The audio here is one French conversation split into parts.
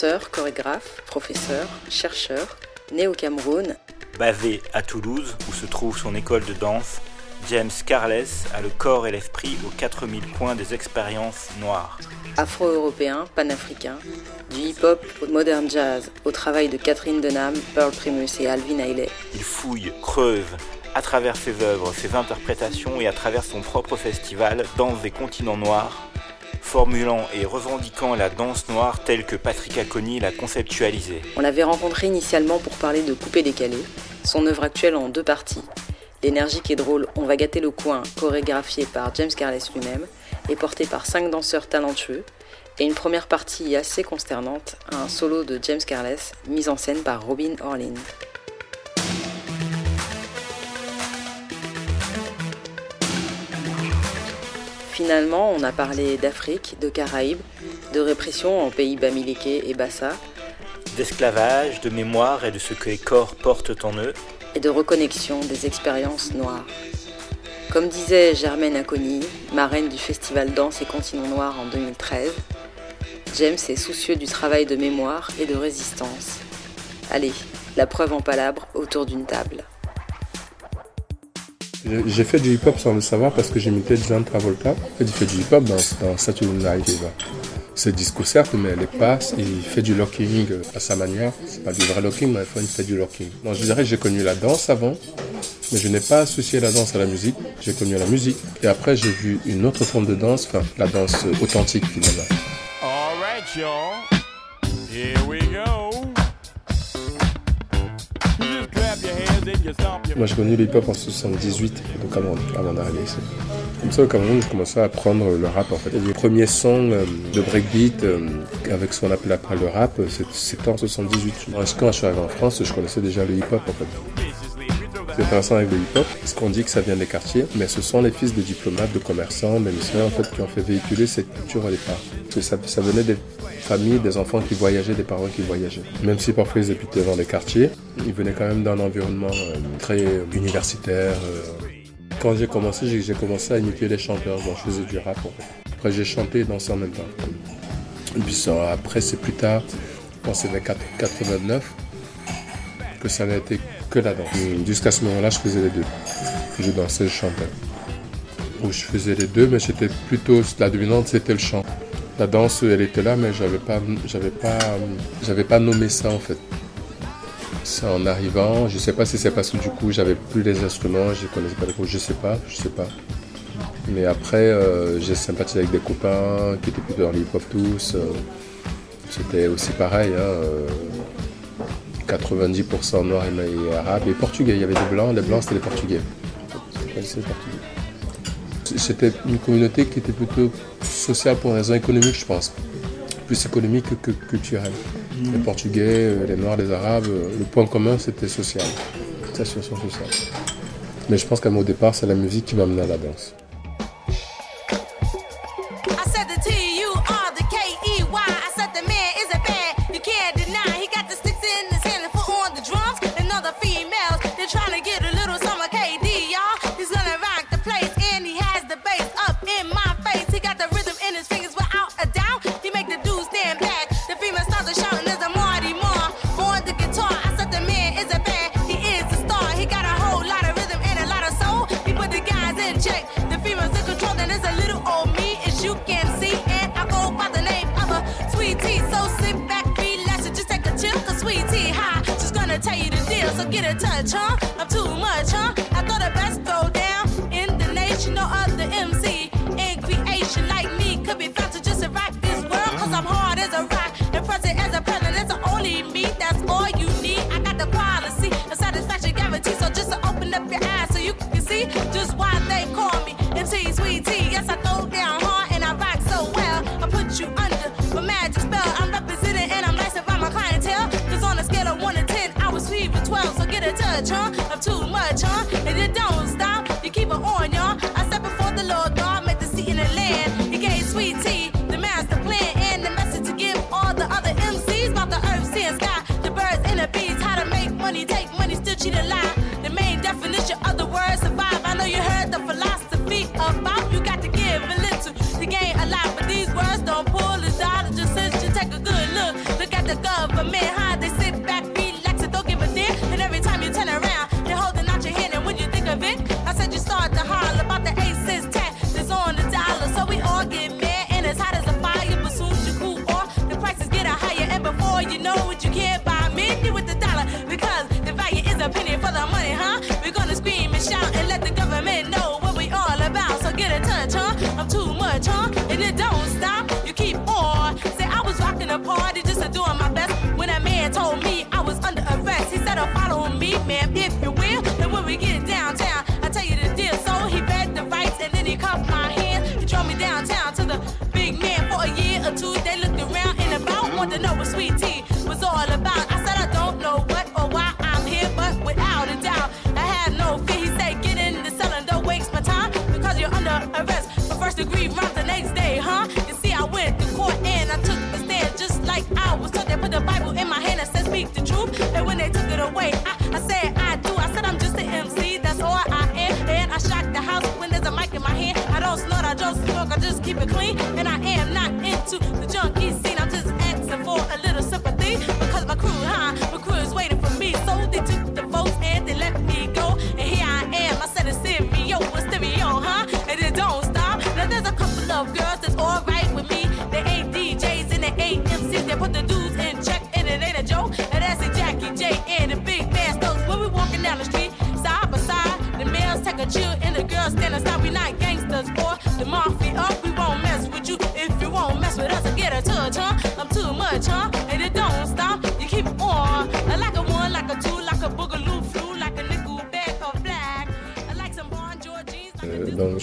Danseur, chorégraphe, professeur, chercheur, né au Cameroun. Basé à Toulouse, où se trouve son école de danse, James Carles a le corps et l'esprit aux 4000 points des expériences noires. Afro-européen, panafricain, du hip-hop au modern jazz, au travail de Catherine Denham, Pearl Primus et Alvin Ailey. Il fouille, creuse, à travers ses œuvres, ses interprétations et à travers son propre festival Danse des continents noirs, formulant et revendiquant la danse noire telle que Patrick Acconi l'a conceptualisée. On l'avait rencontré initialement pour parler de Coupé décalé, son œuvre actuelle en deux parties. L'énergique et drôle On va gâter le coin, chorégraphié par James Carles lui-même, et porté par cinq danseurs talentueux, et une première partie assez consternante, un solo de James Carles, mis en scène par Robin Orlin. Finalement, on a parlé d'Afrique, de Caraïbes, de répression en pays bamileke et Bassa, d'esclavage, de mémoire et de ce que les corps portent en eux, et de reconnexion des expériences noires. Comme disait Germaine Acconi, marraine du festival Danse et Continent Noir en 2013, James est soucieux du travail de mémoire et de résistance. Allez, la preuve en palabre autour d'une table. J'ai fait du hip-hop sans le savoir parce que j'imitais John Travolta. Il fait du hip-hop dans, dans Saturday Night. C'est disco certes, mais elle est pas, il fait du locking à sa manière. C'est pas du vrai locking, mais il fait du locking. Donc je dirais que j'ai connu la danse avant, mais je n'ai pas associé la danse à la musique. J'ai connu la musique. Et après, j'ai vu une autre forme de danse, enfin, la danse authentique finalement. All right, y'all. Here we go. Moi, j'ai connu le hip-hop en 78, donc avant, d'arriver ici. Comme ça, au Cameroun, j'ai commencé à apprendre le rap en fait. les premiers sons euh, de breakbeat euh, avec ce qu'on appelle après le rap, c'était en 78. Quand je suis arrivé en France, je connaissais déjà le hip-hop en fait. C'est avec le hip-hop, parce qu'on dit que ça vient des quartiers, mais ce sont les fils de diplomates, de commerçants, médecins en fait, qui ont fait véhiculer cette culture au départ. Que ça, venait des familles, des enfants qui voyageaient, des parents qui voyageaient. Même si parfois ils habitaient dans des quartiers, ils venaient quand même d'un environnement euh, très universitaire. Quand j'ai commencé, j'ai commencé à imiter les chanteurs, donc je faisais du rap. Après j'ai chanté et dansé en même temps. Et puis après c'est plus tard, quand c'est 89, que ça n'a été que la danse. Jusqu'à ce moment-là, je faisais les deux. Je dansais, je chantais. Ou je faisais les deux, mais c'était plutôt la dominante, c'était le chant. La danse, elle était là, mais j'avais pas, j'avais pas, j'avais pas nommé ça en fait. C'est en arrivant, je sais pas si c'est parce que du coup j'avais plus les instruments, je connaissais pas les cours, je sais pas, je sais pas. Mais après, euh, j'ai sympathisé avec des copains qui étaient plutôt dans l'hip-hop tous. Euh, c'était aussi pareil, 90% hein, noirs et, arabes et portugais. Il y avait des blancs, les blancs c'était les portugais. C'était une communauté qui était plutôt sociale pour raison économique, je pense. Plus économique que culturelle les Portugais, euh, les Noirs, les Arabes, euh, le point commun c'était social, la situation sociale. Mais je pense qu'à mon départ, c'est la musique qui m'a amené à la danse. want you to lie.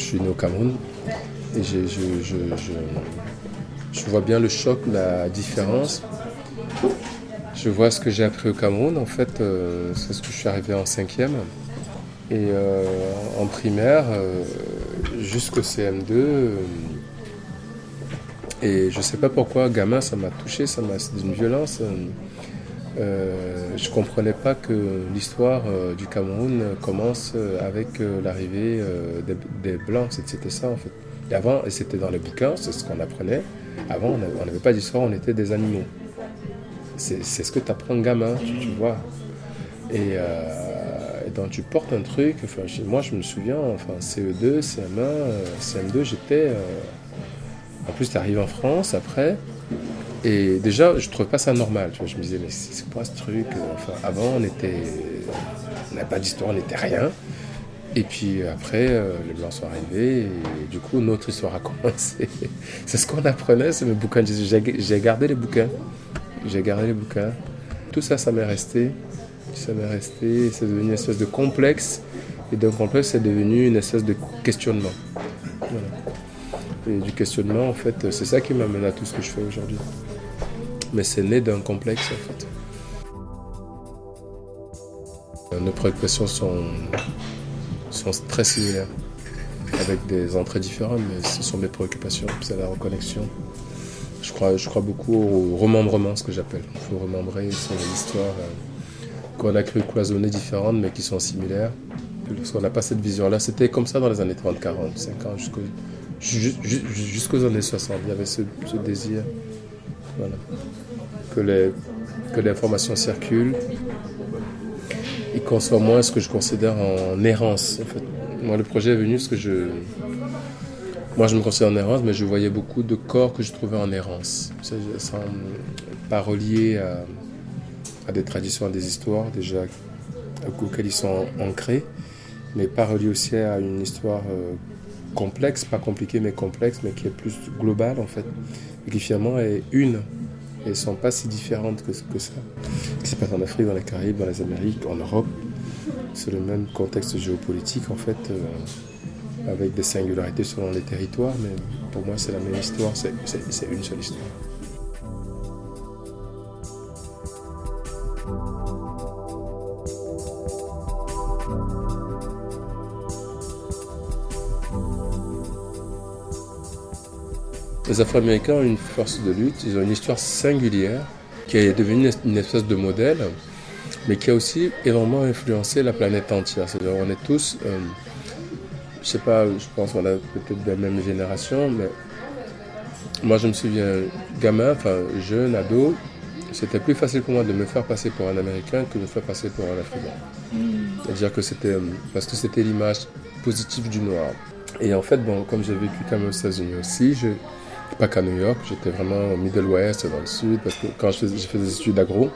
Suis né au Cameroun et je, je, je, je vois bien le choc, la différence. Je vois ce que j'ai appris au Cameroun. En fait, euh, c'est ce que je suis arrivé en cinquième. Et euh, en primaire, euh, jusqu'au CM2. euh, et je sais pas pourquoi, gamin, ça m'a touché, ça m'a, d'une violence. Euh, je comprenais pas que l'histoire euh, du Cameroun commence euh, avec euh, l'arrivée des, Blancs. C'était- ça en fait. Et avant, c'était dans les bouquins, c'est ce qu'on apprenait. Avant, on n'avait- pas d'histoire, on était des animaux. C'est ce que tu apprends gamin, tu, vois. Et, donc tu portes un truc, moi je me souviens, enfin CE2, CM1, euh, CM2, j'étais... en plus, tu arrives en France après, et déjà, je trouvais pas ça normal. Je me disais, mais c'est quoi ce truc enfin, Avant, on on n'avait pas d'histoire, on n'était rien. Et puis après, euh, les Blancs sont arrivés, et du coup, notre histoire a commencé. c'est ce qu'on apprenait, c'est mes bouquins. J'ai gardé les bouquins. J'ai gardé les bouquins. Tout ça, ça m'est resté. Ça m'est resté. C'est devenu une espèce de complexe. Et d'un complexe, c'est devenu une espèce de questionnement. Et du questionnement, en fait, c'est ça qui m'amène à tout ce que je fais aujourd'hui. Mais c'est né d'un complexe, en fait. Nos préoccupations sont, sont très similaires, avec des entrées différentes, mais ce sont mes préoccupations, c'est la reconnexion. Je crois, je crois beaucoup au remembrement, ce que j'appelle. Il faut remembrer sur l'histoire euh, qu'on a cru cloisonner différentes, mais qui sont similaires. Parce qu'on n'a pas cette vision-là. C'était comme ça dans les années 30, 40, 50, jusqu'au- ju- ju- jusqu'aux années 60. Il y avait ce désir que, que l'information circule et qu'on soit moins ce que je considère en errance. En fait. Moi, le projet est venu parce que je. Moi, je me considère en errance, mais je voyais beaucoup de corps que je trouvais en errance. Sans, pas reliés à, à des traditions, à des histoires déjà auxquelles ils sont ancrés, mais pas reliés aussi à une histoire euh, complexe, pas compliquée mais complexe, mais qui est plus globale en fait, qui finalement est une. Et elles ne sont pas si différentes que, ça. Ce qui se passe en Afrique, dans les Caraïbes, dans les Amériques, en Europe, c'est le même contexte géopolitique en fait, euh, avec des singularités selon les territoires, mais pour moi c'est la même histoire, c'est une seule histoire. Les Afro-Américains ont une force de lutte, ils ont une histoire singulière qui est devenue une espèce de modèle, mais qui a aussi énormément influencé la planète entière. C'est-à-dire on est tous, euh, je sais pas, je pense qu'on a peut-être de la même génération, mais moi je me souviens gamin, enfin jeune, ado, c'était plus facile pour moi de me faire passer pour un Américain que de me faire passer pour un Africain. C'est-à-dire que c'était euh, parce que c'était l'image positive du noir. Et en fait, bon, comme j'ai vécu quand même aux États-Unis aussi, je, pas qu'à New York, j'étais vraiment au Middle West, dans le sud, parce que quand je faisais, je faisais des études d'agro,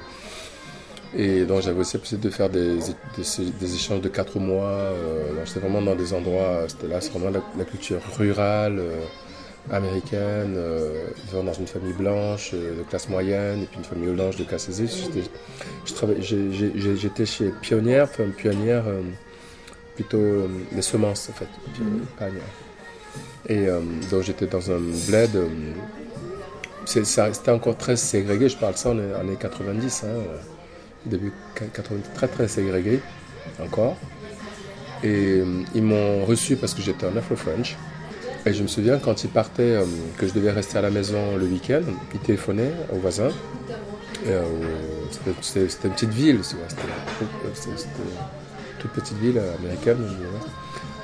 et donc j'avais aussi la possibilité de faire des, des, des échanges de quatre mois. Euh, donc j'étais vraiment dans des endroits, c'était là, c'est vraiment la, la culture rurale, euh, américaine, euh, vivant dans une famille blanche de classe moyenne, et puis une famille blanche de classe aisée. J'étais- chez Pionnière, enfin Pionnière, plutôt les semences en fait, Pionnière. Et euh, donc j'étais dans un bled. euh, C'était encore très ségrégué, je parle ça en années- années 90, hein, euh, début 90, très très ségrégué encore. Et ils m'ont reçu parce que j'étais un Afro-French. Et je me souviens quand ils partaient, que je devais rester à la maison le week-end, ils téléphonaient aux voisins. C'était- une petite ville, c'était une toute petite ville américaine.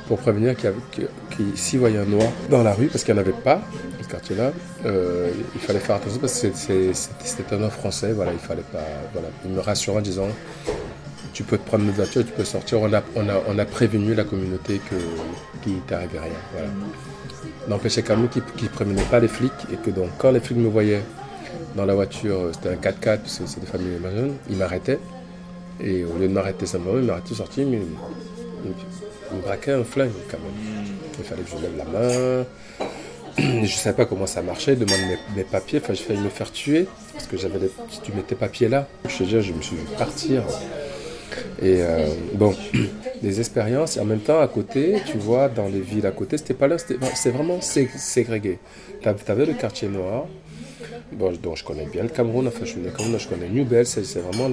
Pour prévenir qu'il s'ils voyaient un noir dans la rue, parce qu'il n'y en avait pas, dans ce quartier-là, euh, il fallait faire attention parce que c'était un nom français, voilà, il fallait pas. Voilà. Il me rassurait en disant tu peux te prendre notre voiture, tu peux sortir. On a, prévenu la communauté qu'il t'arrivait rien. Voilà. N'empêchait quand même qu'ils ne prévenaient pas les flics et que donc quand les flics me voyaient dans la voiture, c'était un 4x4, parce que c'est des familles jeunes, ils m'arrêtaient. Et au lieu de m'arrêter simplement, ils m'arrêtaient sorti, mais me braquaient un flingue quand même. Il fallait que je lève la main. Je ne savais pas comment ça marchait, demande mes, papiers, enfin, j'ai failli me faire tuer parce que j'avais si tu mets tes papiers là, je je me suis vu partir. Et euh, bon, des expériences. Et en même temps, à côté, tu vois, dans les villes à côté, c'était pas là, c'est vraiment sé- ségrégué. Tu avais le quartier noir, bon, je connais bien le Cameroun, enfin, je du Cameroun, je connais New Bell, c'est vraiment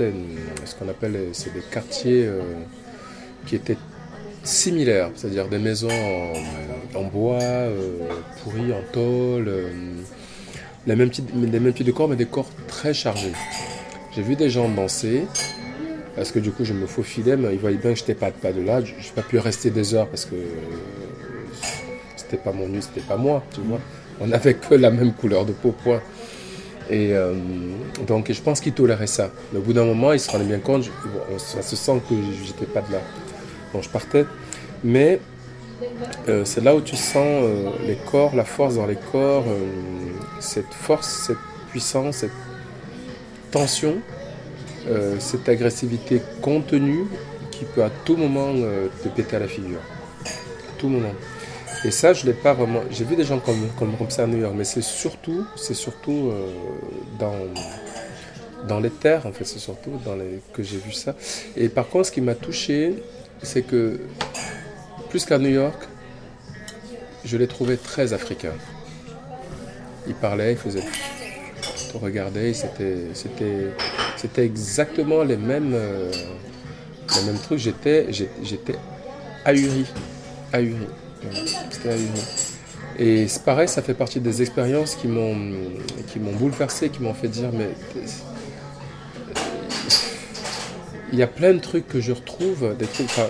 ce qu'on appelle, les- des quartiers euh, qui étaient similaires, c'est-à-dire des maisons en, bois, euh, pourries, en tôle, euh, les mêmes types, de corps, mais des corps très chargés. J'ai vu des gens danser, parce que du coup je me faufilais, mais ils voyaient bien que je n'étais pas, de là. Je n'ai pas pu rester des heures parce que c'était pas mon nu, c'était pas moi, tu vois. On n'avait que la même couleur de peau, point. Et euh, donc je pense qu'ils toléraient ça. Mais au bout d'un moment, ils se rendaient bien compte, ça se sent que j'étais pas de là. Je partais. Mais euh, c'est là où tu sens euh, les corps, la force dans les corps, euh, cette force, cette puissance, cette tension, cette agressivité contenue qui peut à tout moment te péter à la figure. À tout moment. Et ça, je l'ai pas vraiment. J'ai vu des gens comme, comme, comme ça à New York, mais c'est surtout, c'est surtout dans, dans les terres, en fait, c'est surtout dans les, que j'ai vu ça. Et par contre, ce qui m'a touché, c'est que plus qu'à New York, je l'ai trouvé très africain. Il parlait, il faisait. On regardait, c'était, exactement les mêmes, euh, les mêmes trucs. J'étais, ahuri, ahuri. C'était ahuri. Et pareil, ça fait partie des expériences qui m'ont, qui m'ont bouleversé, qui m'ont fait dire, mais il y a plein de trucs que je retrouve, des trucs. enfin,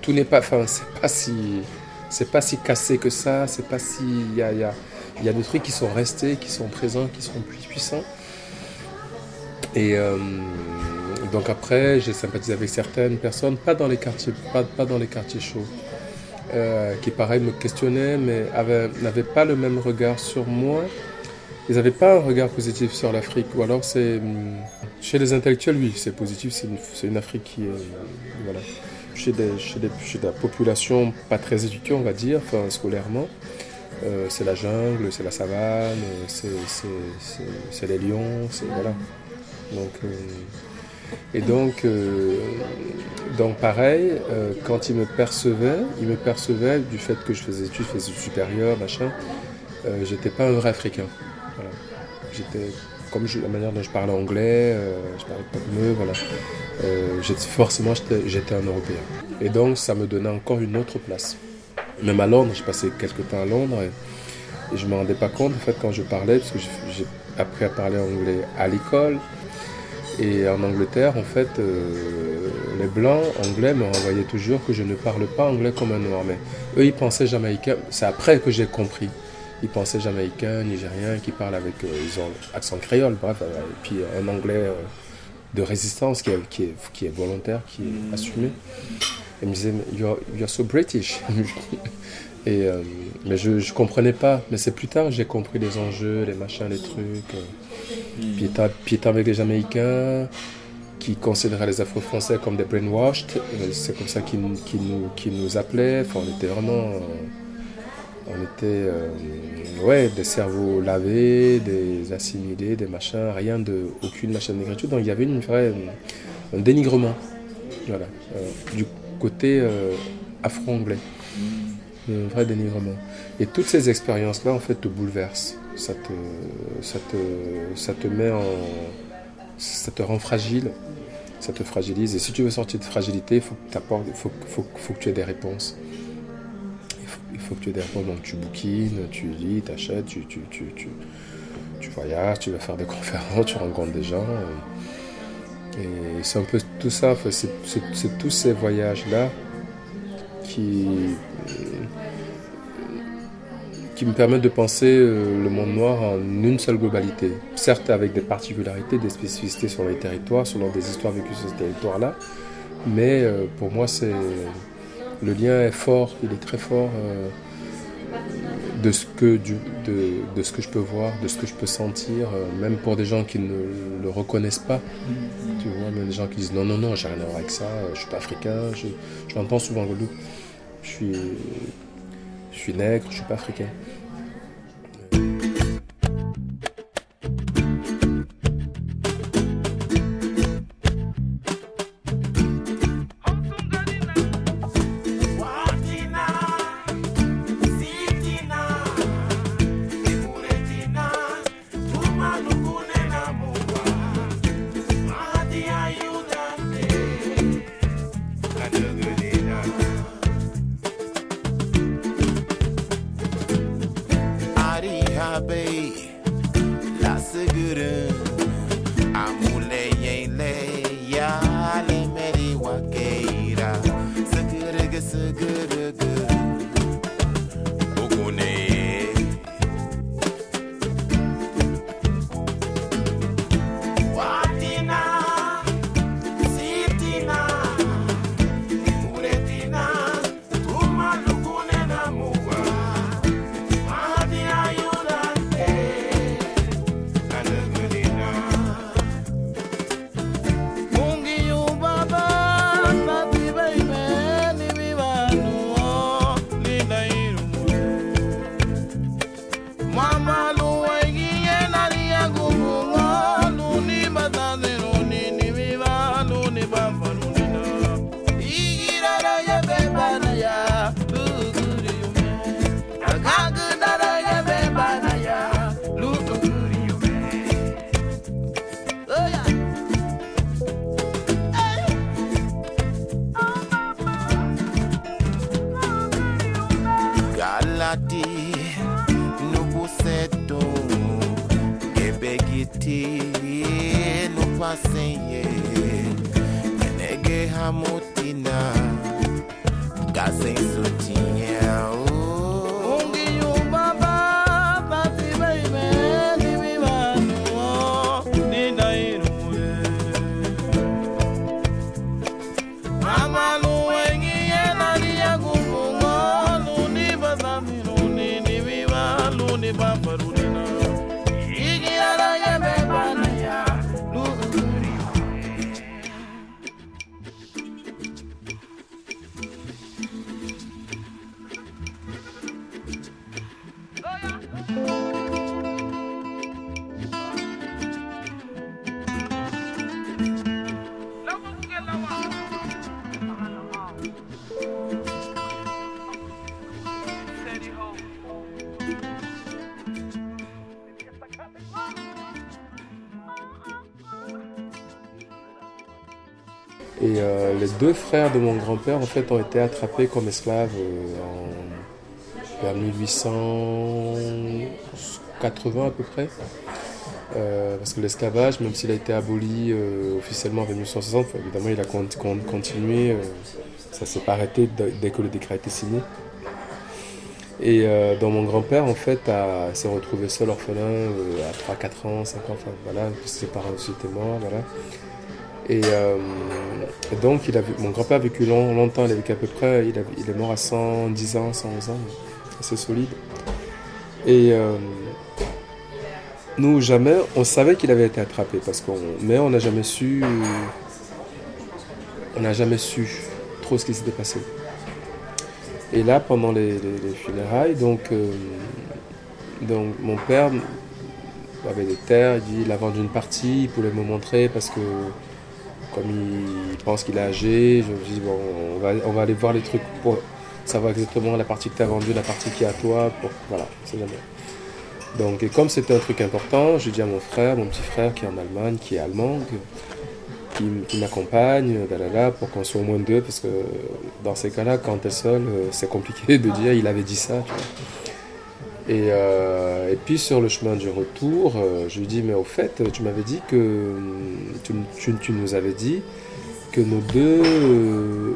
tout n'est pas, enfin, c'est pas si, c'est pas si cassé que ça. C'est pas si, il y a, y a- y a des trucs qui sont restés, qui sont présents, qui sont plus puissants. Et euh, donc après, j'ai sympathisé avec certaines personnes, pas dans les quartiers, pas, pas dans les quartiers chauds, euh, qui pareil me questionnaient, mais avaient- n'avaient pas le même regard sur moi. Ils n'avaient pas un regard positif sur l'Afrique. Ou alors c'est hum, chez les intellectuels, oui, c'est positif. C'est une, Afrique qui est voilà. Chez, des, la population pas très éduquée, on va dire, scolairement. euh, c'est la jungle, c'est la savane, c'est, les lions, c'est voilà. Euh, et donc, euh, pareil, quand ils me percevaient, ils me percevaient du fait que je faisais des études, je faisais du supérieur, machin. Euh, j'étais pas un vrai Africain. J'étais comme je- la manière dont je parlais anglais, euh, je parlais pas comme eux, voilà. Euh, forcément, j'étais, un Européen. Et donc, ça me donnait encore une autre place. Même à Londres, j'ai passé quelques temps à Londres et, je me rendais pas compte, en fait, quand je parlais, parce que j'ai- j'ai appris à parler anglais à l'école. Et en Angleterre, en fait, euh, les blancs anglais me renvoyaient toujours que je ne parle pas anglais comme un noir. Mais eux, ils pensaient jamaïcain. C'est après que j'ai compris ils pensaient jamaïcains, nigériens, qui parlent avec, euh, ils ont accent créole, bref, euh, et puis un anglais euh, de résistance qui est, qui est, qui est volontaire, qui est assumé. Et ils me disaient, you're, you're so British. et, euh, mais je ne comprenais pas. Mais c'est plus tard que j'ai compris les enjeux, les machins, les trucs. euh. Puis étant avec les Jamaïcains qui considéraient les Afro-Français comme des brainwashed, euh, c'est comme ça qu'ils nous- qu'ils nous appelaient. Enfin, on était vraiment. On était euh, ouais, des cerveaux lavés, des assimilés, des machins, rien de. aucune machine négritude. Donc il y avait une vraie, un dénigrement. Voilà. euh, du côté euh, afro-anglais. Un vrai dénigrement. Et toutes ces expériences-là, en fait, te bouleversent. Ça te, met en. Ça te rend fragile. Ça te fragilise. Et si tu veux sortir de fragilité, il faut, faut que tu aies des réponses. Il faut, que tu aies des réponses. Donc tu bouquines, tu lis, tu achètes, tu, tu, tu, tu, voyages, tu vas faire des conférences, tu rencontres des gens. Et, c'est un peu tout ça. C'est, tous ces voyages-là qui, qui me permettent de penser euh, le monde noir en une seule globalité. Certes avec des particularités, des spécificités sur les territoires, selon des histoires vécues sur ces territoires-là, mais euh, pour moi c'est le lien est fort, il est très fort euh, de ce que de, ce que je peux voir, de ce que je peux sentir, euh, même pour des gens qui ne le reconnaissent pas. Tu vois, même des gens qui disent non non non, j'ai rien à voir avec ça, euh, je suis pas africain, je, je l'entends souvent en Guadeloupe. Je suis je suis nègre, je suis pas africain. Deux frères de mon grand-père, en fait, ont été attrapés comme esclaves euh, vers 1880 à peu près. Euh, parce que l'esclavage, même s'il a été aboli euh, officiellement en 1860, évidemment, il a con- con- continué. euh, ça s'est pas arrêté dès que le décret a été signé. Et dans mon grand-père, en fait, s'est retrouvé seul orphelin à 3, 4 ans, 5 ans, voilà, ses parents aussi étaient morts, voilà. Et, euh, et donc, il mon grand-père a vécu long- longtemps, il a vécu à peu près, il, est mort à 110 ans, 111 ans, assez solide. Et euh, nous, jamais, on savait qu'il avait été attrapé, parce qu'on, mais on n'a jamais su, on n'a jamais su trop ce qui s'était passé. Et là, pendant les, les- les funérailles, donc, euh, donc mon père avait des terres, il, a vendu une partie, il voulait me montrer parce que comme il, pense qu'il est âgé, je me dis bon, on va, on va aller voir les trucs pour savoir exactement la partie que tu as vendue, la partie qui est à toi, pour, voilà, c'est jamais. Donc, comme c'était un truc important, j'ai dit à mon frère, mon petit frère qui est en Allemagne, qui est allemand, qui, m'accompagne, dalala, pour qu'on soit au moins deux, parce que dans ces cas-là, quand t'es seul, euh, c'est compliqué de dire il avait dit ça. Et, euh, et puis sur le chemin du retour, euh, je lui dis mais au fait, tu m'avais dit que tu, nous avais dit que nos deux, euh,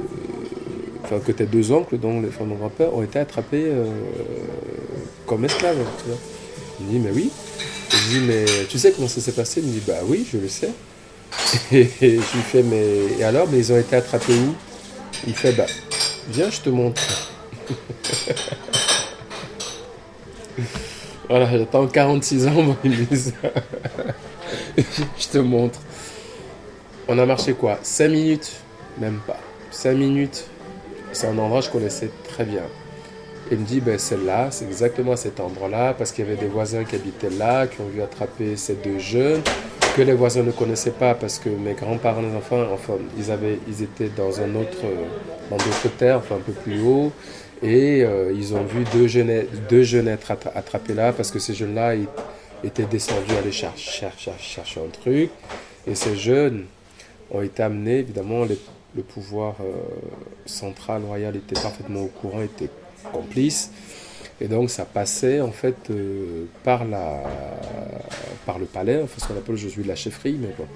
enfin que tes deux oncles, dont les femmes grand-père, ont été attrapés comme esclaves. Il me dit mais oui. Je lui dis mais tu sais comment ça s'est passé? Il me dit bah oui, je le sais. Et, je lui fais mais et alors mais ils ont été attrapés où? Il fait bah viens je te montre. Voilà, j'attends 46 ans ça. Je te montre. On a marché quoi? 5 minutes? Même pas. 5 minutes. C'est un endroit que je connaissais très bien. Il me dit, ben, celle-là, c'est exactement cet endroit-là, parce qu'il y avait des voisins qui habitaient là, qui ont vu attraper ces deux jeunes, que les voisins ne connaissaient pas, parce que mes grands-parents, les enfants, enfin, ils, avaient, ils étaient dans un autre, dans d'autres terres, enfin un peu plus haut, et euh, ils ont vu deux jeunes, deux jeunes être attra- attrapés là, parce que ces jeunes-là, étaient descendus aller chercher, un truc, et ces jeunes ont été amenés, évidemment, le pouvoir euh, central, royal était parfaitement au courant, était complice. Et donc ça passait en fait euh, par le palais, enfin ce qu'on appelle aujourd'hui la chefferie, mais bon.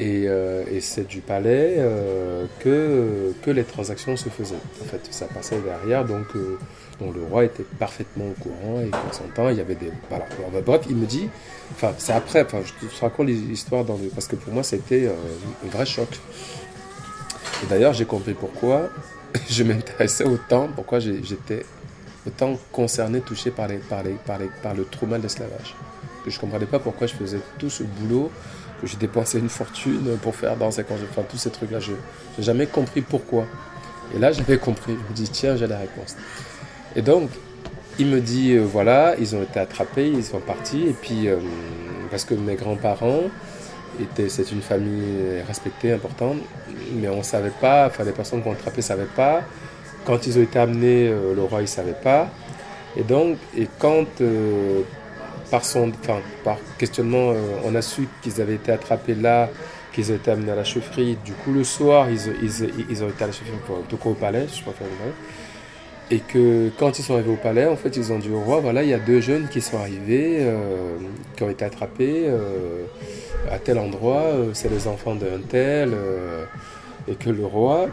Et, euh, et c'est du palais euh, que, que les transactions se faisaient. En fait, ça passait derrière, donc, euh, le roi était parfaitement au courant et consentant. Il y avait des. Voilà. Bah, bref, il me dit, enfin c'est après, enfin, je te raconte l'histoire dans le, parce que pour moi c'était euh, un vrai choc. Et d'ailleurs, j'ai compris pourquoi je m'intéressais autant, pourquoi j'étais autant concerné, touché par, les, par, les, par, les, par le trauma de l'esclavage. Je ne comprenais pas pourquoi je faisais tout ce boulot, que j'ai dépensé une fortune pour faire dans ces congés, enfin tous ces trucs-là. Je n'ai jamais compris pourquoi. Et là, j'avais compris. Je me dis, tiens, j'ai la réponse. Et donc, il me dit, euh, voilà, ils ont été attrapés, ils sont partis. Et puis, euh, parce que mes grands-parents, étaient- c'est une famille respectée, importante, mais on ne savait pas, enfin les personnes attrapé ne savaient pas. Quand ils ont été amenés, euh, le roi il ne savait pas. Et donc, et quand par, questionnement, euh, on a su qu'ils avaient été attrapés là, qu'ils été amenés à la chefferie, du coup le soir, ils, ils, ont été à la chefferie, pour, tout cas au palais, je préfère le nom. Et que quand ils sont arrivés au palais, en fait, ils ont dit au roi, voilà, il y a deux jeunes qui sont arrivés, euh, qui ont été attrapés euh, à tel endroit, c'est les enfants d'un tel, et que le roi,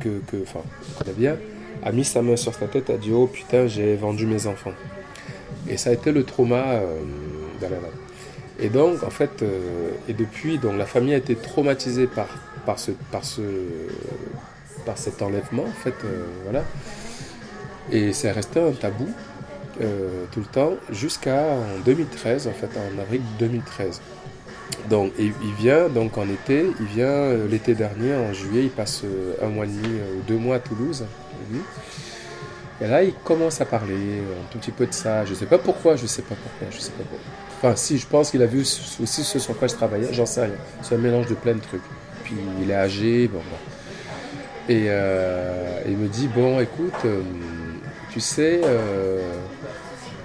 que, que, enfin, on connaît bien, a mis sa main sur sa tête, a dit, oh putain, j'ai vendu mes enfants. Et ça a été le trauma euh, d'Alana. Et donc, en fait, euh, et depuis, donc, la famille a été traumatisée par, par, ce, par, ce, par cet enlèvement, en fait, euh, voilà. Et c'est resté un tabou euh, tout le temps jusqu'à en 2013, en fait, en avril 2013. Donc, il vient donc en été, il vient euh, l'été dernier, en juillet, il passe un mois et demi ou deux mois à Toulouse. Mhm. Et là, il commence à parler un tout petit peu de ça. Je ne sais pas pourquoi, je ne sais pas pourquoi, je sais pas pourquoi. Enfin, si, je pense qu'il a vu aussi ce sur quoi je travaillais, j'en sais rien. C'est un mélange de plein de trucs. Puis il est âgé, bon, bon. Et euh, il me dit, bon, écoute, euh, tu sais, euh,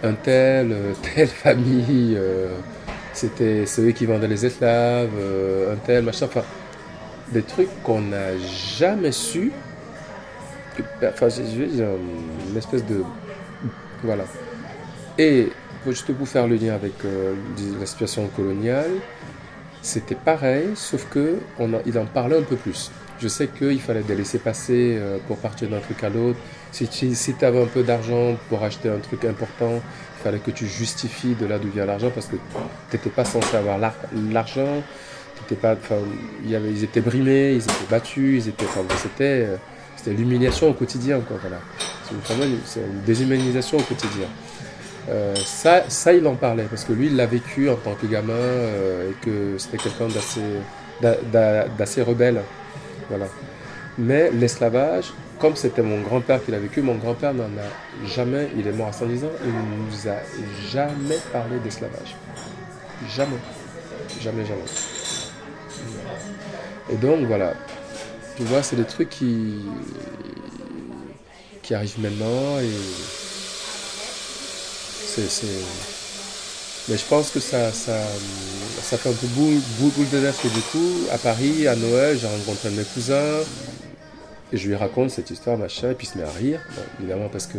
un tel, telle famille, c'était ceux qui vendaient les esclaves, un tel, machin, enfin, des trucs qu'on n'a jamais su. Que- Enfin, dire, une espèce de. Voilà. Et pour- juste pour faire le lien avec euh, la situation coloniale, c'était pareil, sauf que on il en parlait un peu plus. Je sais qu'il fallait des laisser passer euh, pour partir d'un truc à l'autre. Si tu si avais un peu d'argent pour acheter un truc important, il fallait que tu justifies de là d'où vient l'argent parce que tu n'étais pas censé avoir l'ar- l'argent. Ils étaient brimés, ils étaient battus, ils étaient, enfin, c'était, euh, c'était l'humiliation au quotidien, quoi. Voilà. C'est une- déshumanisation au quotidien. Euh, ça, ça, il en parlait parce que lui, il l'a vécu en tant que gamin euh, et que c'était quelqu'un d'assez, d'a- d'a- d'assez rebelle. Voilà. Mais l'esclavage, comme c'était mon grand-père qui l'a vécu, mon grand-père n'en a jamais, il est mort à 110 ans, il ne nous a jamais parlé d'esclavage. Jamais. Jamais, jamais. Et donc, voilà. Tu vois, c'est des trucs qui, qui arrivent maintenant et c'est, Mais je pense que ça, ça, ça fait un peu boule, boule, boule de neige que du coup, à Paris, à Noël, j'ai rencontré de mes cousins et je lui raconte cette histoire, machin, et puis il se met à rire, Bon, évidemment parce que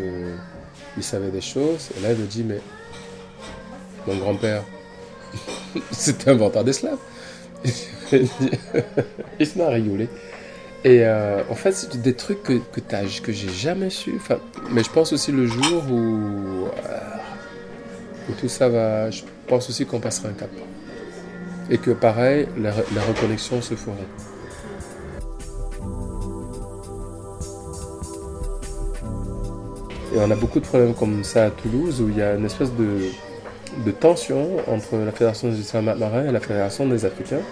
il savait des choses. Et là, il me dit, mais mon grand-père, c'était un venteur d'esclaves. il se met à rigoler. Et euh, en fait, c'est des trucs que, que, j'ai jamais su. Enfin, mais je pense aussi le jour où, euh, où tout ça va. Je pense aussi qu'on passera un cap. Et que pareil, la, la reconnexion se fera. Et on a beaucoup de problèmes comme ça à Toulouse où il y a une espèce de, de tension entre la Fédération des Islamiques marins et la Fédération des Africains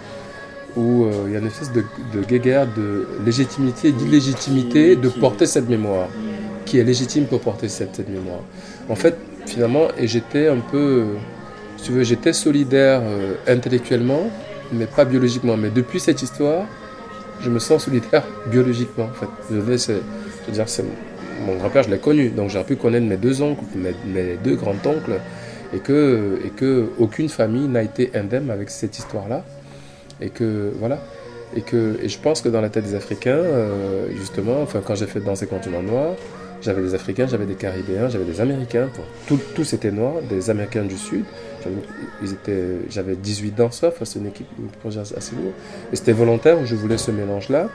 où euh, il y a une espèce de, de guéguerre de légitimité et d'illégitimité de porter cette mémoire. Qui est légitime pour porter cette, cette mémoire. En fait, finalement, et j'étais un peu, si tu veux, j'étais solidaire euh, intellectuellement, mais pas biologiquement. Mais depuis cette histoire, je me sens solidaire biologiquement, en fait. Je veux, c'est- je veux dire, c'est mon grand-père, je l'ai connu, donc j'ai pu connaître mes deux oncles, mes, mes deux grands-oncles, et que, et que aucune famille n'a été indemne avec cette histoire-là et que voilà. Et que et je pense que dans la tête des Africains euh, justement enfin quand j'ai fait danser continent noir j'avais des Africains j'avais des Caribéens j'avais des Américains tout- tous étaient noirs des Américains du Sud. J'avais- ils étaient j'avais 18 danseurs enfin, c'est une équipe un projet assez lourd et c'était volontaire où je voulais ce mélange là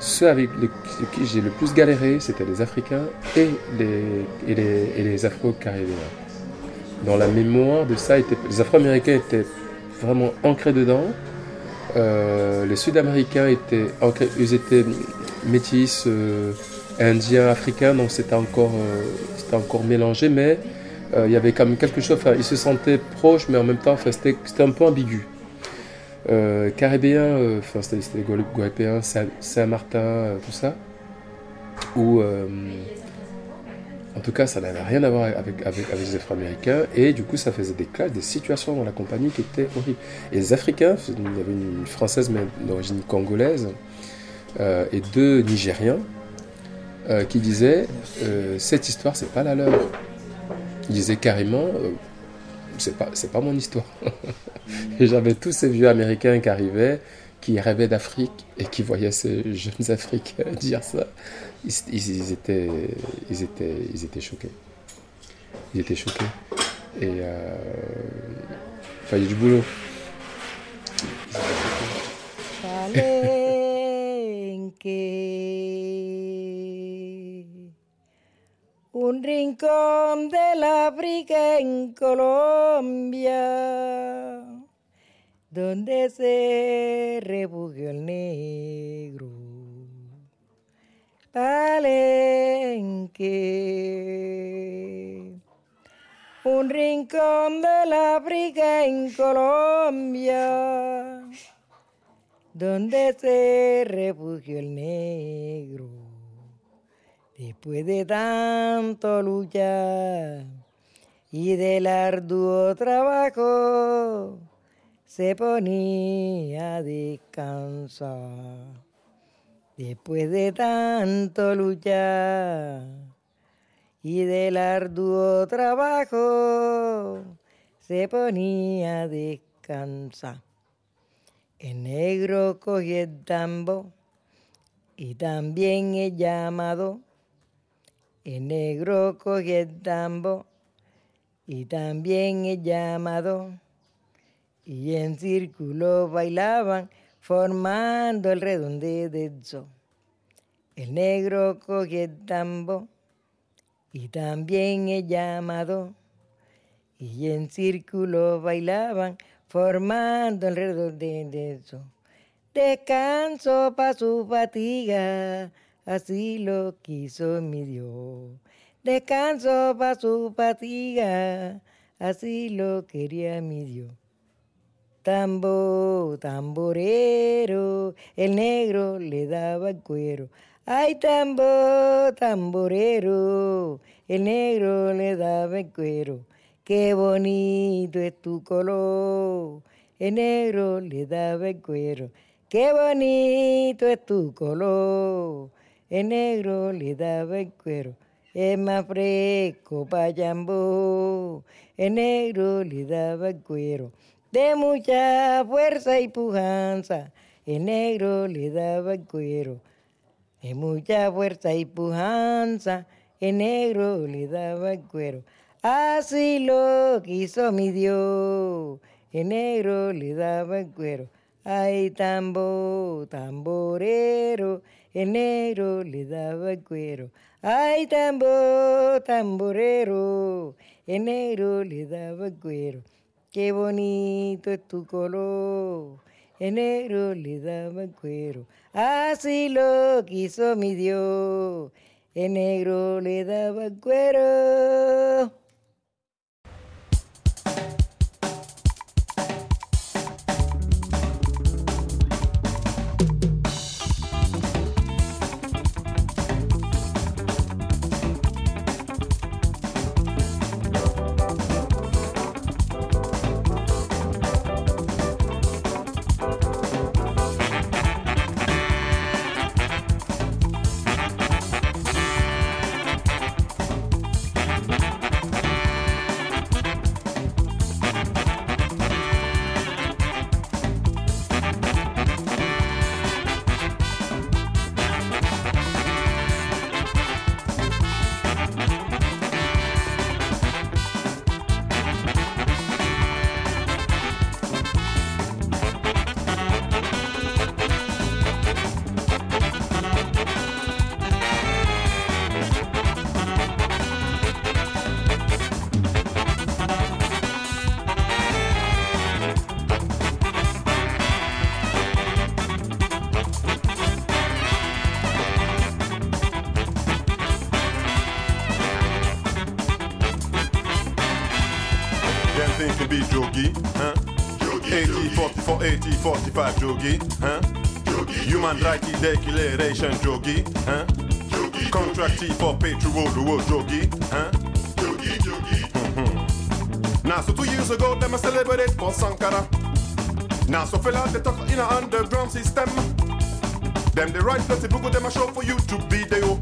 ceux avec qui j'ai le plus galéré c'était les Africains et les et les, et les Afro-Caribéens. Dans la mémoire de ça les Afro-Américains étaient vraiment ancrés dedans euh, les Sud-Américains étaient, ils étaient métis, euh, indiens, africains, donc c'était encore, euh, encore mélangé, mais euh, il y avait quand même quelque chose, ils se sentaient proches, mais en même temps, c'était un peu ambigu. Caribéens, enfin, c'était les Saint-Martin, tout ça, euh, en tout cas, ça n'avait rien à voir avec, les Afro-Américains, et du coup, ça faisait des classes, des situations dans la compagnie qui étaient horribles. Et les Africains, il y avait une Française, d'origine congolaise, euh, et deux Nigériens, euh, qui disaient euh, Cette histoire, c'est pas la leur. Ils disaient carrément C'est pas, pas mon histoire. et j'avais tous ces vieux Américains qui arrivaient, qui rêvaient d'Afrique, et qui voyaient ces jeunes Africains dire ça. Ils, ils- étaient, ils, étaient, ils étaient choqués. Ils étaient choqués. Et. Euh, il y a du boulot. Un rincón de la África en Colombia, donde se refugió el negro. Palenque, un rincón de la África en Colombia donde se refugió el negro. Después de tanto luchar y del arduo trabajo, se ponía a descansar. Después de tanto luchar y del arduo trabajo, se ponía a descansar. El negro cogió el tambo y también el llamado. El negro cogió el tambo y también el llamado. Y en círculo bailaban formando el redondezo. El negro coge el tambo y también el llamado. Y en círculo bailaban formando el redondezo. Descanso para su fatiga, así lo quiso mi Dios. Descanso para su fatiga, así lo quería mi Dios. Tambo, tamborero, el negro le daba el cuero. Ay, tambo, tamborero, el negro le daba el cuero. Qué bonito es tu color, el negro le daba el cuero. Qué bonito es tu color, el negro le daba el cuero. Es más fresco payambo, el negro le daba el cuero. De mucha fuerza y pujanza, el negro le daba el cuero. De mucha fuerza y pujanza, el negro le daba el cuero. Así lo quiso mi Dios, el negro le daba el cuero. Ay, tambo, tamborero, el negro le daba el cuero. Ay, tambo, tamborero, el negro le daba el cuero. Qué bonito es tu color, el negro le daba cuero. Así lo quiso mi Dios, el negro le daba cuero. Now so two years ago them a celebrate for Sankara. Now so fella they talk in a underground system. Them the right dirty book them a show for YouTube video.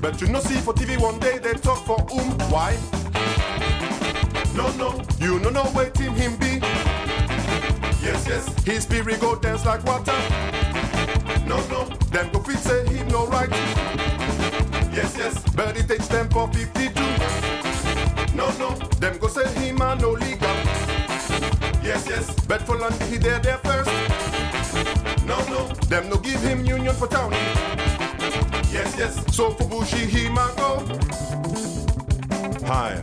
But you know see for TV one day they talk for whom? Why? No, no, you no know where team him be. Yes, yes, his spirit go dance like water. No, no, them go fit say him no right. Yes, yes, but it takes them for 52. No, no, them go say him a no legal. Yes, yes, but for London he there there first. No, no, them no give him union for town. Yes, yes, so for Bushy he might go. Higher,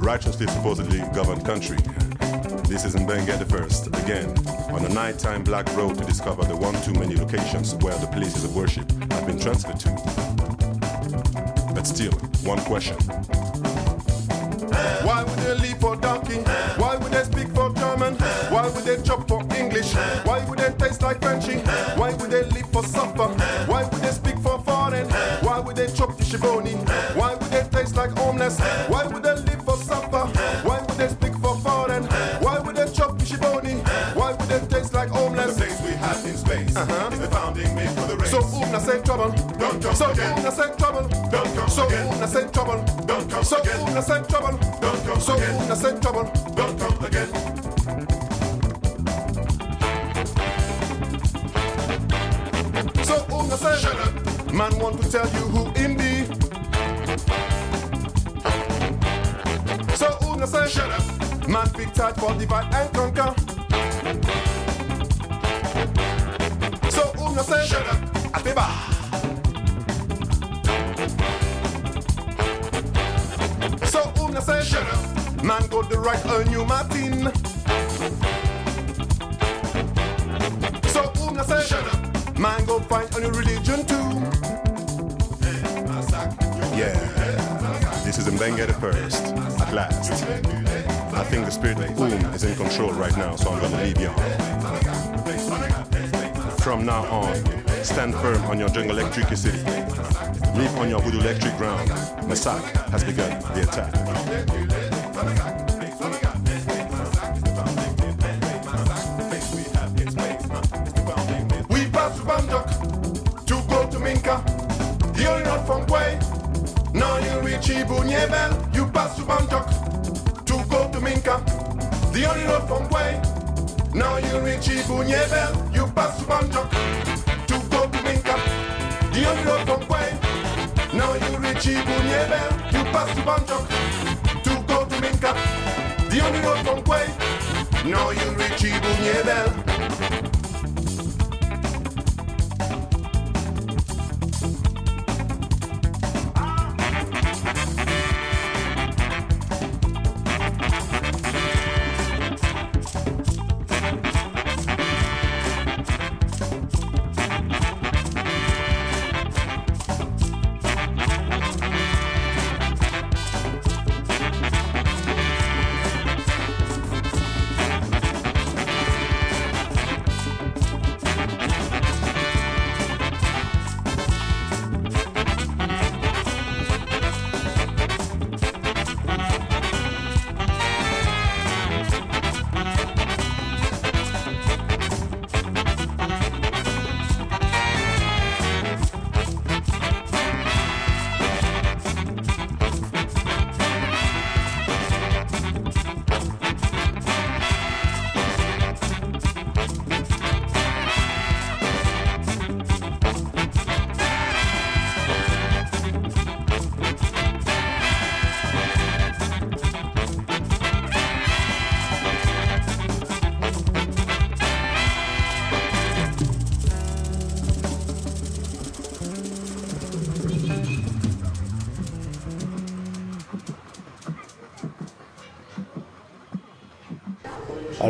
righteously supposedly governed country. This is Mbenga the First, again, on a nighttime black road to discover the one too many locations where the places of worship have been transferred to. But still, one question. Why would they leave for donkey? Why would they speak for German? Why would they chop for English? Why would they taste like Frenchy? Why would they live for supper? Why would they speak for foreign? Why would they chop fish boni? Why would they taste like homeless? Why would So who na say trouble? Don't come So again. who na say trouble? Don't come So again. who na say trouble? Don't come So again. who na say trouble? Don't come So again. who na say trouble? Don't come again. So oh, who na say Shut up. Man want to tell you who him be. So oh, who na say Shut up. Man big tight for divide and conquer. Oh, say, shut up, Atiba. So um, whom say, shut up, man go the right on you, Martin. So um, whom say, shut up, man go find a new religion too. Yeah, this is Mbenga the first, at last. I think the spirit of Boom is in control right now, so I'm gonna leave you From now on, stand firm on your jungle electricity. Leap on your voodoo electric ground. Masak has begun the attack. We pass to Bangkok to go to Minka. The only not from way. Now you reach Ibunyebel. You pass to Bangkok to go to Minka. The only road from way. Now you reach Ibunyebel. You pass to Bangkok Road from way. Now you reach Ibunyebel. You pass to Bangkok to go to Minka. The only road from way. Now you reach Ibunyebel.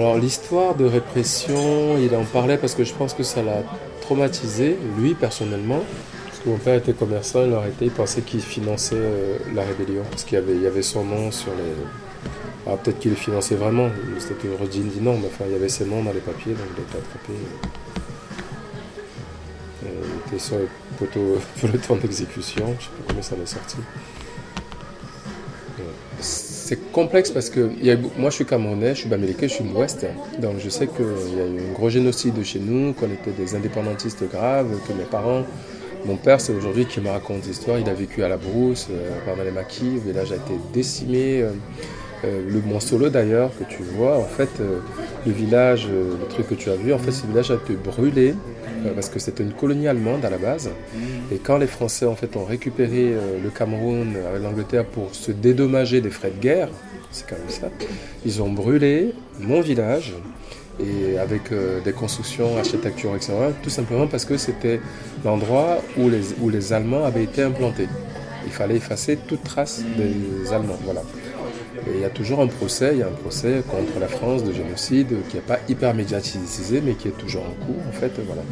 Alors l'histoire de répression, il en parlait parce que je pense que ça l'a traumatisé, lui personnellement. Parce que mon père était commerçant, il été, il pensait qu'il finançait euh, la rébellion. Parce qu'il y avait, il y avait son nom sur les... Alors peut-être qu'il le finançait vraiment, c'était une Rodine dit non, mais enfin il y avait ses noms dans les papiers, donc il a été attrapé. Euh, Il était sur le poteau pour le temps d'exécution, je sais pas comment ça l'est sorti. C'est complexe parce que moi je suis camerounais, je suis bamileke, je suis de l'Ouest. Donc je sais qu'il y a eu un gros génocide chez nous, qu'on était des indépendantistes graves, que mes parents, mon père c'est aujourd'hui qui me raconte l'histoire, il a vécu à la brousse, euh, pendant le village a été décimé. euh, euh, le Mont Solo d'ailleurs que tu vois, en fait, euh, le village, le truc que tu as vu, en fait, ce village a été brûlé parce que c'était une colonie allemande à la base. Et quand les Français en fait ont récupéré euh, le Cameroun avec l'Angleterre pour se dédommager des frais de guerre, c'est quand même ça, ils ont brûlé mon village et avec euh, des constructions, architecture, etc. Tout simplement parce que c'était l'endroit où les, où les Allemands avaient été implantés. Il fallait effacer toute trace des Allemands. Voilà. Il y a toujours un procès, il y a un procès contre la France de génocide qui n'est pas hyper médiatisé, mais qui est toujours en cours, en fait, voilà.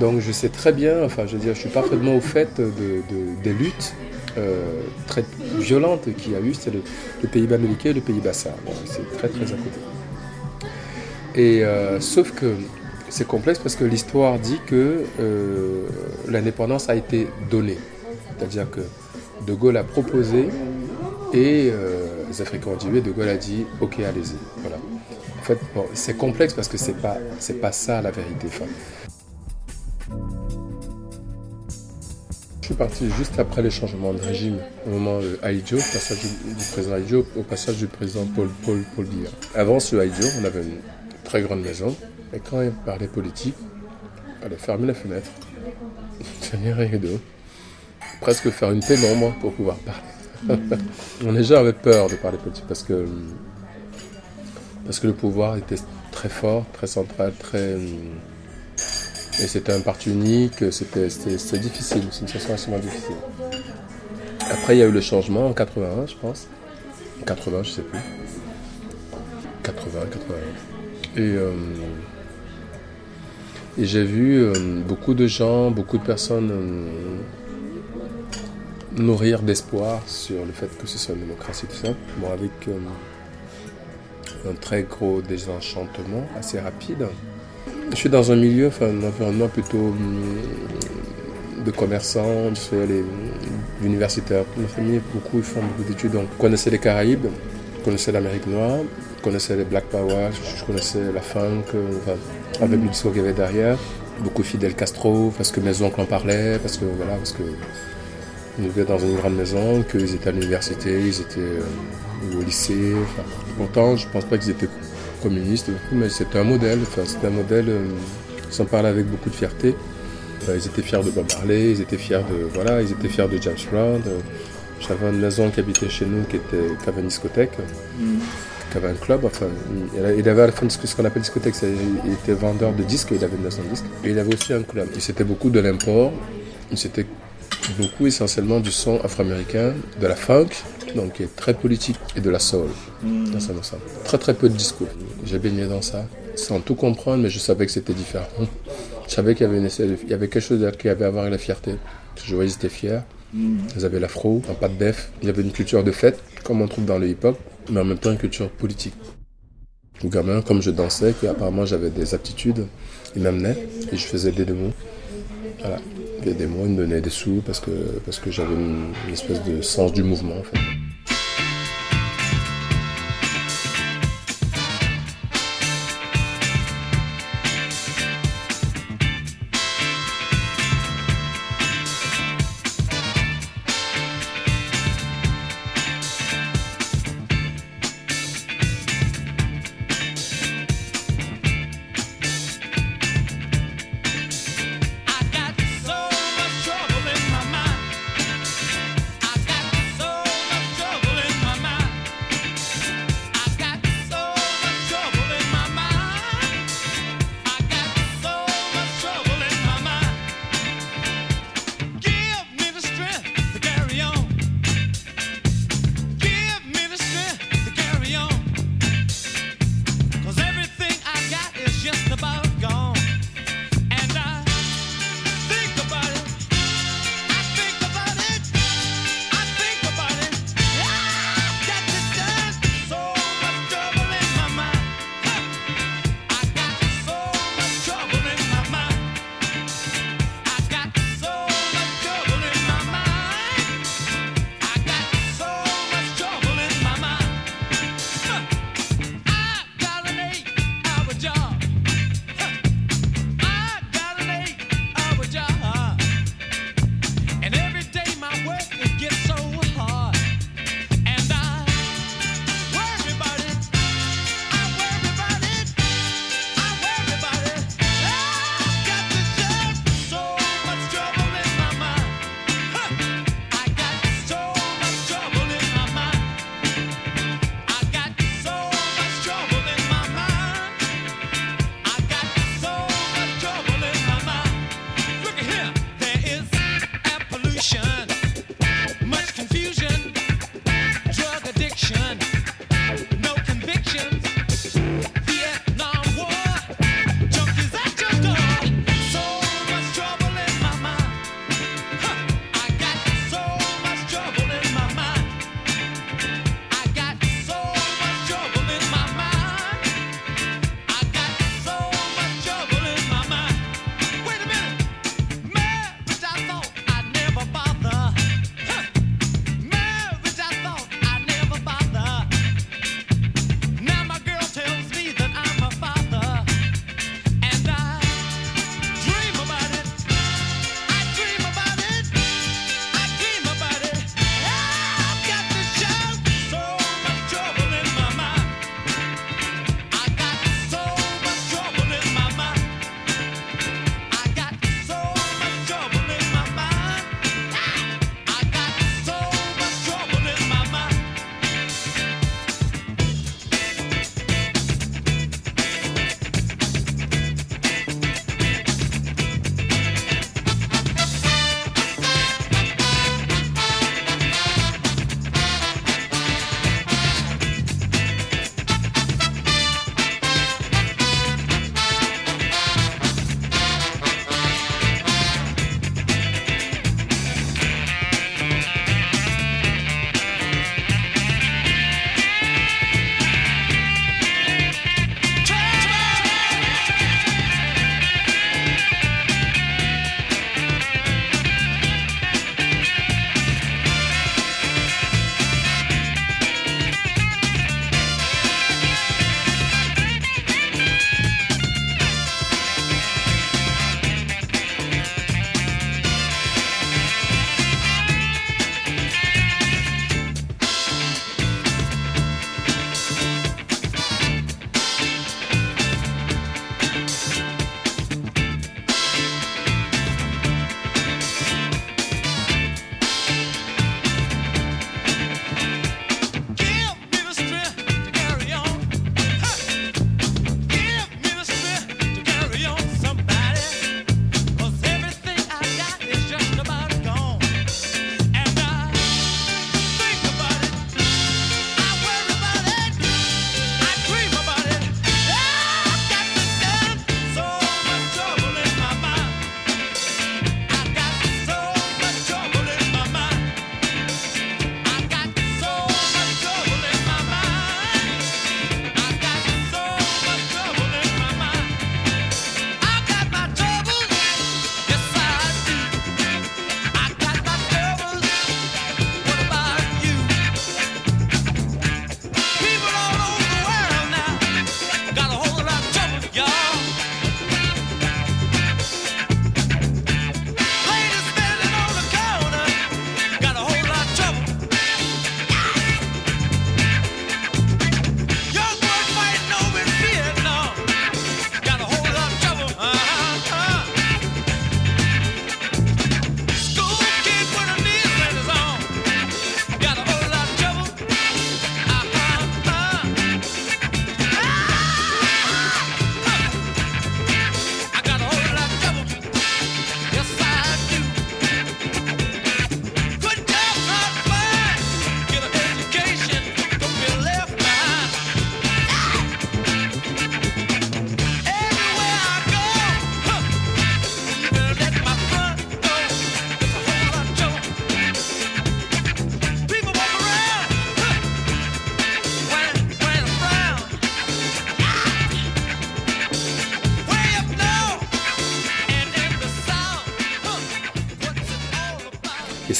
Donc je sais très bien, enfin je veux dire, je suis parfaitement au fait de, de- des luttes euh, très violentes qu'il y a eu, c'est le, le pays américain et le pays Bassa. C'est très très à côté. Et euh, sauf que c'est complexe parce que l'histoire dit que euh, l'indépendance a été donnée. C'est-à-dire que De Gaulle a proposé et Africains ont dit oui, De Gaulle a dit ok, allez-y. Voilà. En fait, c'est complexe parce que c'est pas, pas ça la vérité. Je suis parti juste après les changements de régime, au moment de Haïdjo, passage du, président Haïdjo, au passage du président Paul, Paul, Paul. Avant ce Haïdjo, on avait une très grande maison, et quand il parlait politique, il fallait fermer la fenêtre, tenir les rideaux, presque faire une pénombre pour pouvoir parler. Les gens avaient peur de parler politique parce que, parce que le pouvoir était très fort, très central, très, Et c'était un parti unique, c'était difficile, c'est une situation extrêmement difficile. Après, il y a eu le changement en 81, je pense. 80, je sais plus. 80, 81. Et, euh, et j'ai vu euh, beaucoup de gens, beaucoup de personnes euh, nourrir d'espoir sur le fait que ce soit une démocratie, tout ça. Bon, avec euh, un très gros désenchantement assez rapide. Je suis dans un milieu, enfin, un environnement plutôt hum, de commerçants, je sais, les universitaires. Ma famille, beaucoup, ils font beaucoup d'études. Donc, je connaissais les Caraïbes, je connaissais l'Amérique noire, je connaissais les Black Power, je, connaissais la funk, euh, enfin, avec le discours qu'il y avait derrière. Beaucoup Fidel Castro, parce que mes oncles en parlaient, parce que voilà, parce que ils vivaient dans une grande maison, qu'ils étaient à l'université, ils étaient euh, au lycée. enfin. pourtant, je pense pas qu'ils étaient communistes, mais c'était un modèle. Enfin, c'était un modèle. euh, ils s'en parlaient avec beaucoup de fierté. Euh, ils étaient fiers de Bob Marley, ils étaient fiers de voilà, ils étaient fiers de James Brown. Euh, J'avais une maison qui habitait chez nous, qui était qui avait une discothèque, qui avait un club. Enfin, il il avait à la fin ce qu'on appelle discothèque, il était vendeur de disques, il avait une maison de disques. Et il avait aussi un club. Et c'était beaucoup de l'import. C'était beaucoup essentiellement du son afro-américain, de la funk, donc qui est très politique, et de la soul, dans son ensemble. Très très peu de discours. J'ai baigné dans ça, sans tout comprendre, mais je savais que c'était différent. Je savais qu'il y avait, une il y avait quelque chose qui avait à voir avec la fierté. Je voyais qu'ils étaient fiers. Ils avaient l'afro, un pas de def. Il y avait une culture de fête, comme on trouve dans le hip-hop, mais en même temps une culture politique. Au gamin, comme je dansais, que apparemment j'avais des aptitudes, ils m'amenaient et je faisais des démos. Voilà. Il y a des mois, ils me donnaient des sous parce que, j'avais une, espèce de sens du mouvement.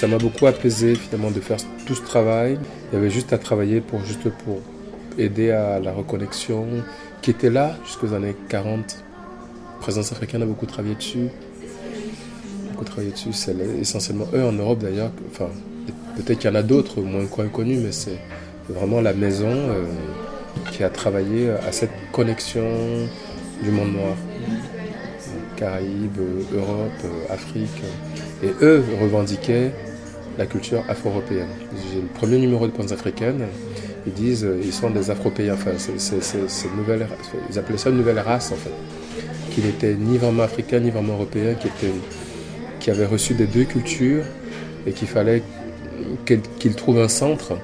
Ça m'a beaucoup apaisé finalement de faire tout ce travail. Il y avait juste à travailler pour juste pour aider à la reconnexion qui était là jusqu'aux années 40. La présence africaine a beaucoup travaillé dessus. Beaucoup travaillé dessus. C'est essentiellement eux en Europe d'ailleurs. Enfin, peut-être qu'il y en a d'autres moins connus, mais c'est vraiment la maison euh, qui a travaillé à cette connexion du monde noir. Caraïbes, Europe, Afrique. Et eux revendiquaient la culture afro-européenne. J'ai le premier numéro de Penses africaines. Ils disent ils sont des Afro-Pays. Enfin, c'est nouvelle, ils appelaient ça une nouvelle race en fait, qui n'était ni vraiment africain ni vraiment européen, qui était, qui avait reçu des deux cultures et qu'il fallait qu'il trouve un centre.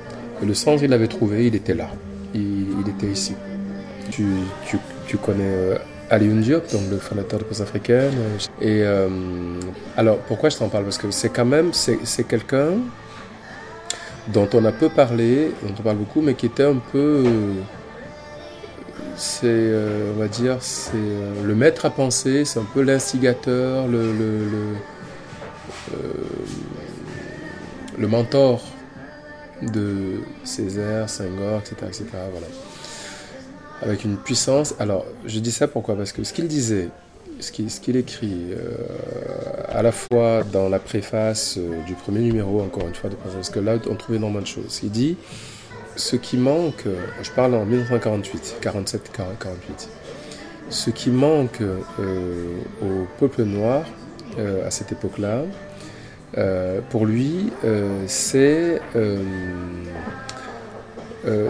Et le centre, il l'avait trouvé, il était là, il, il était ici. Tu, tu, tu connais euh, Alioune Diop, donc le fondateur de Pause africaine. Et euh, alors, pourquoi je t'en parle? Parce que c'est quand même, c'est quelqu'un dont on a peu parlé, dont on parle beaucoup, mais qui était un peu, c'est, euh, on va dire, c'est euh, le maître à penser, c'est un peu l'instigateur, le, le, le, mentor de Césaire, Senghor, etc., etc. avec une puissance. Alors, je dis ça pourquoi? Parce que ce qu'il disait, ce qu'il écrit, euh, à la fois dans la préface euh, du premier numéro, encore une fois, de parce que là, on trouve énormément de choses. Il dit ce qui manque, je parle en 1948, 47, 48, ce qui manque euh, au peuple noir euh, à cette époque-là, euh, pour lui, euh, c'est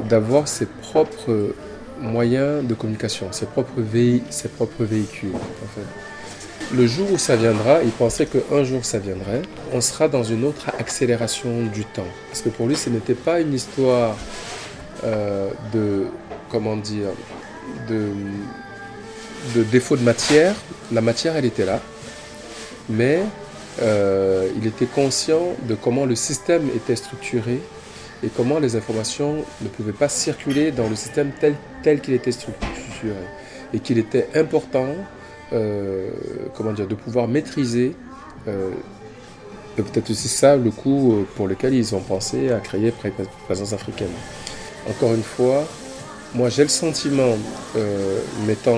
d'avoir ses propres moyens de communication, ses propres, vé ses propres véhicules. Le jour où ça viendra, il pensait qu'un jour ça viendrait, on sera dans une autre accélération du temps. Parce que pour lui, ce n'était pas une histoire euh, de, comment dire, de, de défaut de matière. La matière, elle était là. Mais euh, il était conscient de comment le système était structuré et comment les informations ne pouvaient pas circuler dans le système tel, tel qu'il était structuré. Et qu'il était important euh, comment dire, de pouvoir maîtriser, euh, peut-être aussi ça le coup pour lequel ils ont pensé à créer Présence africaine. Encore une fois, moi j'ai le sentiment, euh,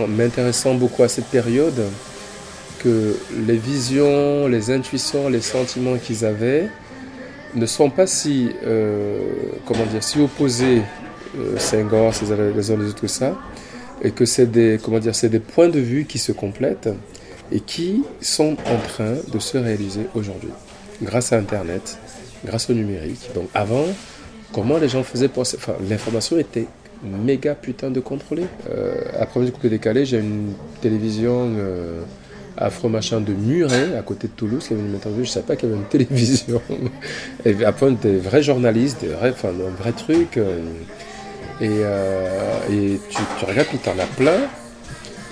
m'intéressant beaucoup à cette période, que les visions, les intuitions, les sentiments qu'ils avaient, ne sont pas si, euh, comment dire, si opposés, euh, Senghor, les uns les autres, tout ça, et que c'est des, comment dire, c'est des points de vue qui se complètent et qui sont en train de se réaliser aujourd'hui, grâce à Internet, grâce au numérique. Donc avant, comment les gens faisaient pour... Enfin, l'information était méga putain de contrôlée. Euh, après du coup décalé, j'ai une télévision... Euh, afro-machin de Muret, à côté de Toulouse, qui avait une interview. Je ne savais pas qu'il y avait une télévision. Et après, des vrais journalistes, des vrais, enfin, un vrai truc. euh, Et, euh, tu, regardes, puis tu en as plein.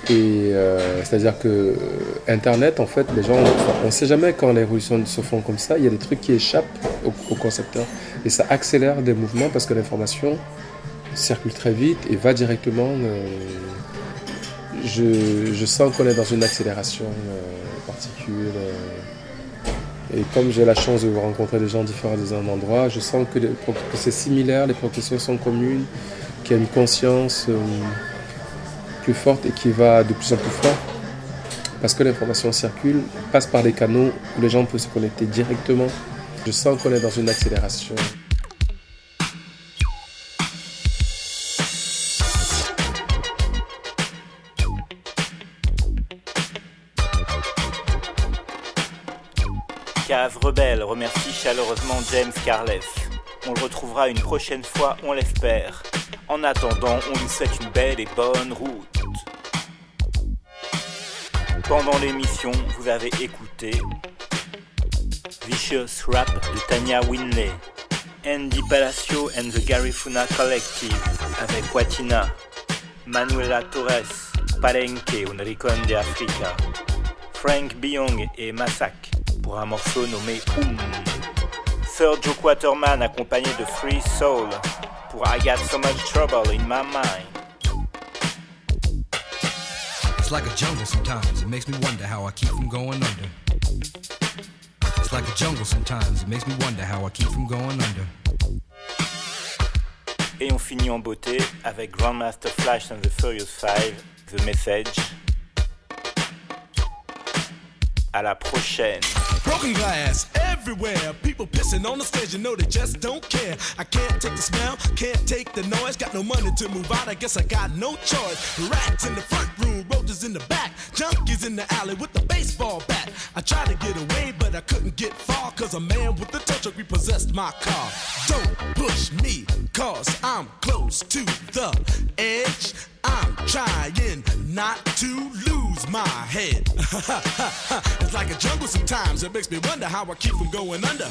Et euh, c'est-à-dire que Internet, en fait, les gens, on ne sait jamais quand les révolutions se font comme ça. Il y a des trucs qui échappent aux, aux concepteurs. Et ça accélère des mouvements parce que l'information circule très vite et va directement. Je, sens qu'on est dans une accélération euh, particulière. euh, et comme j'ai la chance de rencontrer des gens différents dans un endroit, je sens que, c'est similaire, les préoccupations sont communes, qu'il y a une conscience euh, plus forte et qui va de plus en plus fort. Parce que l'information circule, passe par des canaux où les gens peuvent se connecter directement. Je sens qu'on est dans une accélération. Rebelle remercie chaleureusement James Carles. On le retrouvera une prochaine fois, on l'espère. En attendant, on lui souhaite une belle et bonne route. Pendant l'émission, vous avez écouté Vicious Rap de Tanya Winley, Andy Palacio and the Garifuna Collective avec Watina, Manuela Torres, Palenque, un Ricon de Africa, Frank Biong et Massac pour un morceau nommé Oum. Sir Joe Quaterman accompagné de Free Soul pour I Got So Much Trouble in My Mind. It's like a jungle sometimes. It makes me wonder how I keep from going under. It's like a jungle sometimes. It makes me wonder how I keep from going under. Et on finit en beauté avec Grandmaster Flash and the Furious Five, The Message. À la prochaine. Broken glass everywhere. People pissing on the stage, you know they just don't care. I can't take the smell, can't take the noise. Got no money to move out, I guess I got no choice. Rats in the front room, roaches in the back. Junkies in the alley with the baseball bat. I tried to get away, but I couldn't get far. Cause a man with a tow truck repossessed my car. Don't push me, cause I'm close to the edge. I'm trying not to lose my head. it's like a jungle sometimes. It makes me wonder how I keep from going under.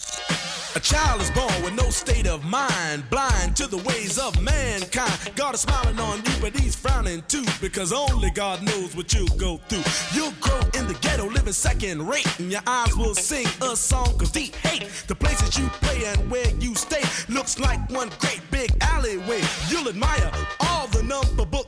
A child is born with no state of mind, blind to the ways of mankind. God is smiling on you, but he's frowning too, because only God knows what you'll go through. You'll grow in the ghetto, living second rate, and your eyes will sing a song of deep hate. The places you play and where you stay looks like one great big alleyway. You'll admire all the number book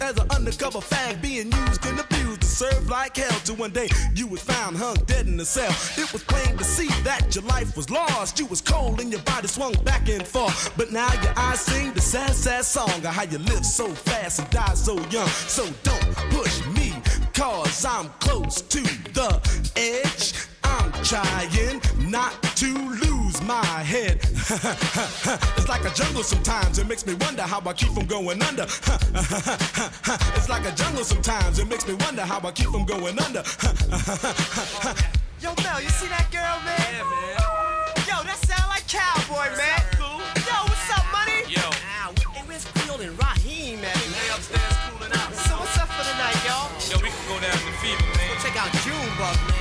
as an undercover fag being used and abused to serve like hell. To one day you was found hung dead in a cell. It was plain to see that your life was lost. You was cold and your body swung back and forth. But now your eyes sing the sad, sad song of how you live so fast and die so young. So don't push me, cause I'm close to the edge. I'm trying not to lose my head. it's like a jungle sometimes. It makes me wonder how I keep from going under. it's like a jungle sometimes. It makes me wonder how I keep from going under. Yo, Mel, you see that girl, man? Yeah, man. Yo, that sound like cowboy, man. Cool. Yo, what's up, money? Yo. Hey, where's Field and Raheem, man? They upstairs cooling out. So what's up for the night, y'all? Yo, we can go down to Fever, man. Go check out Junebug, man.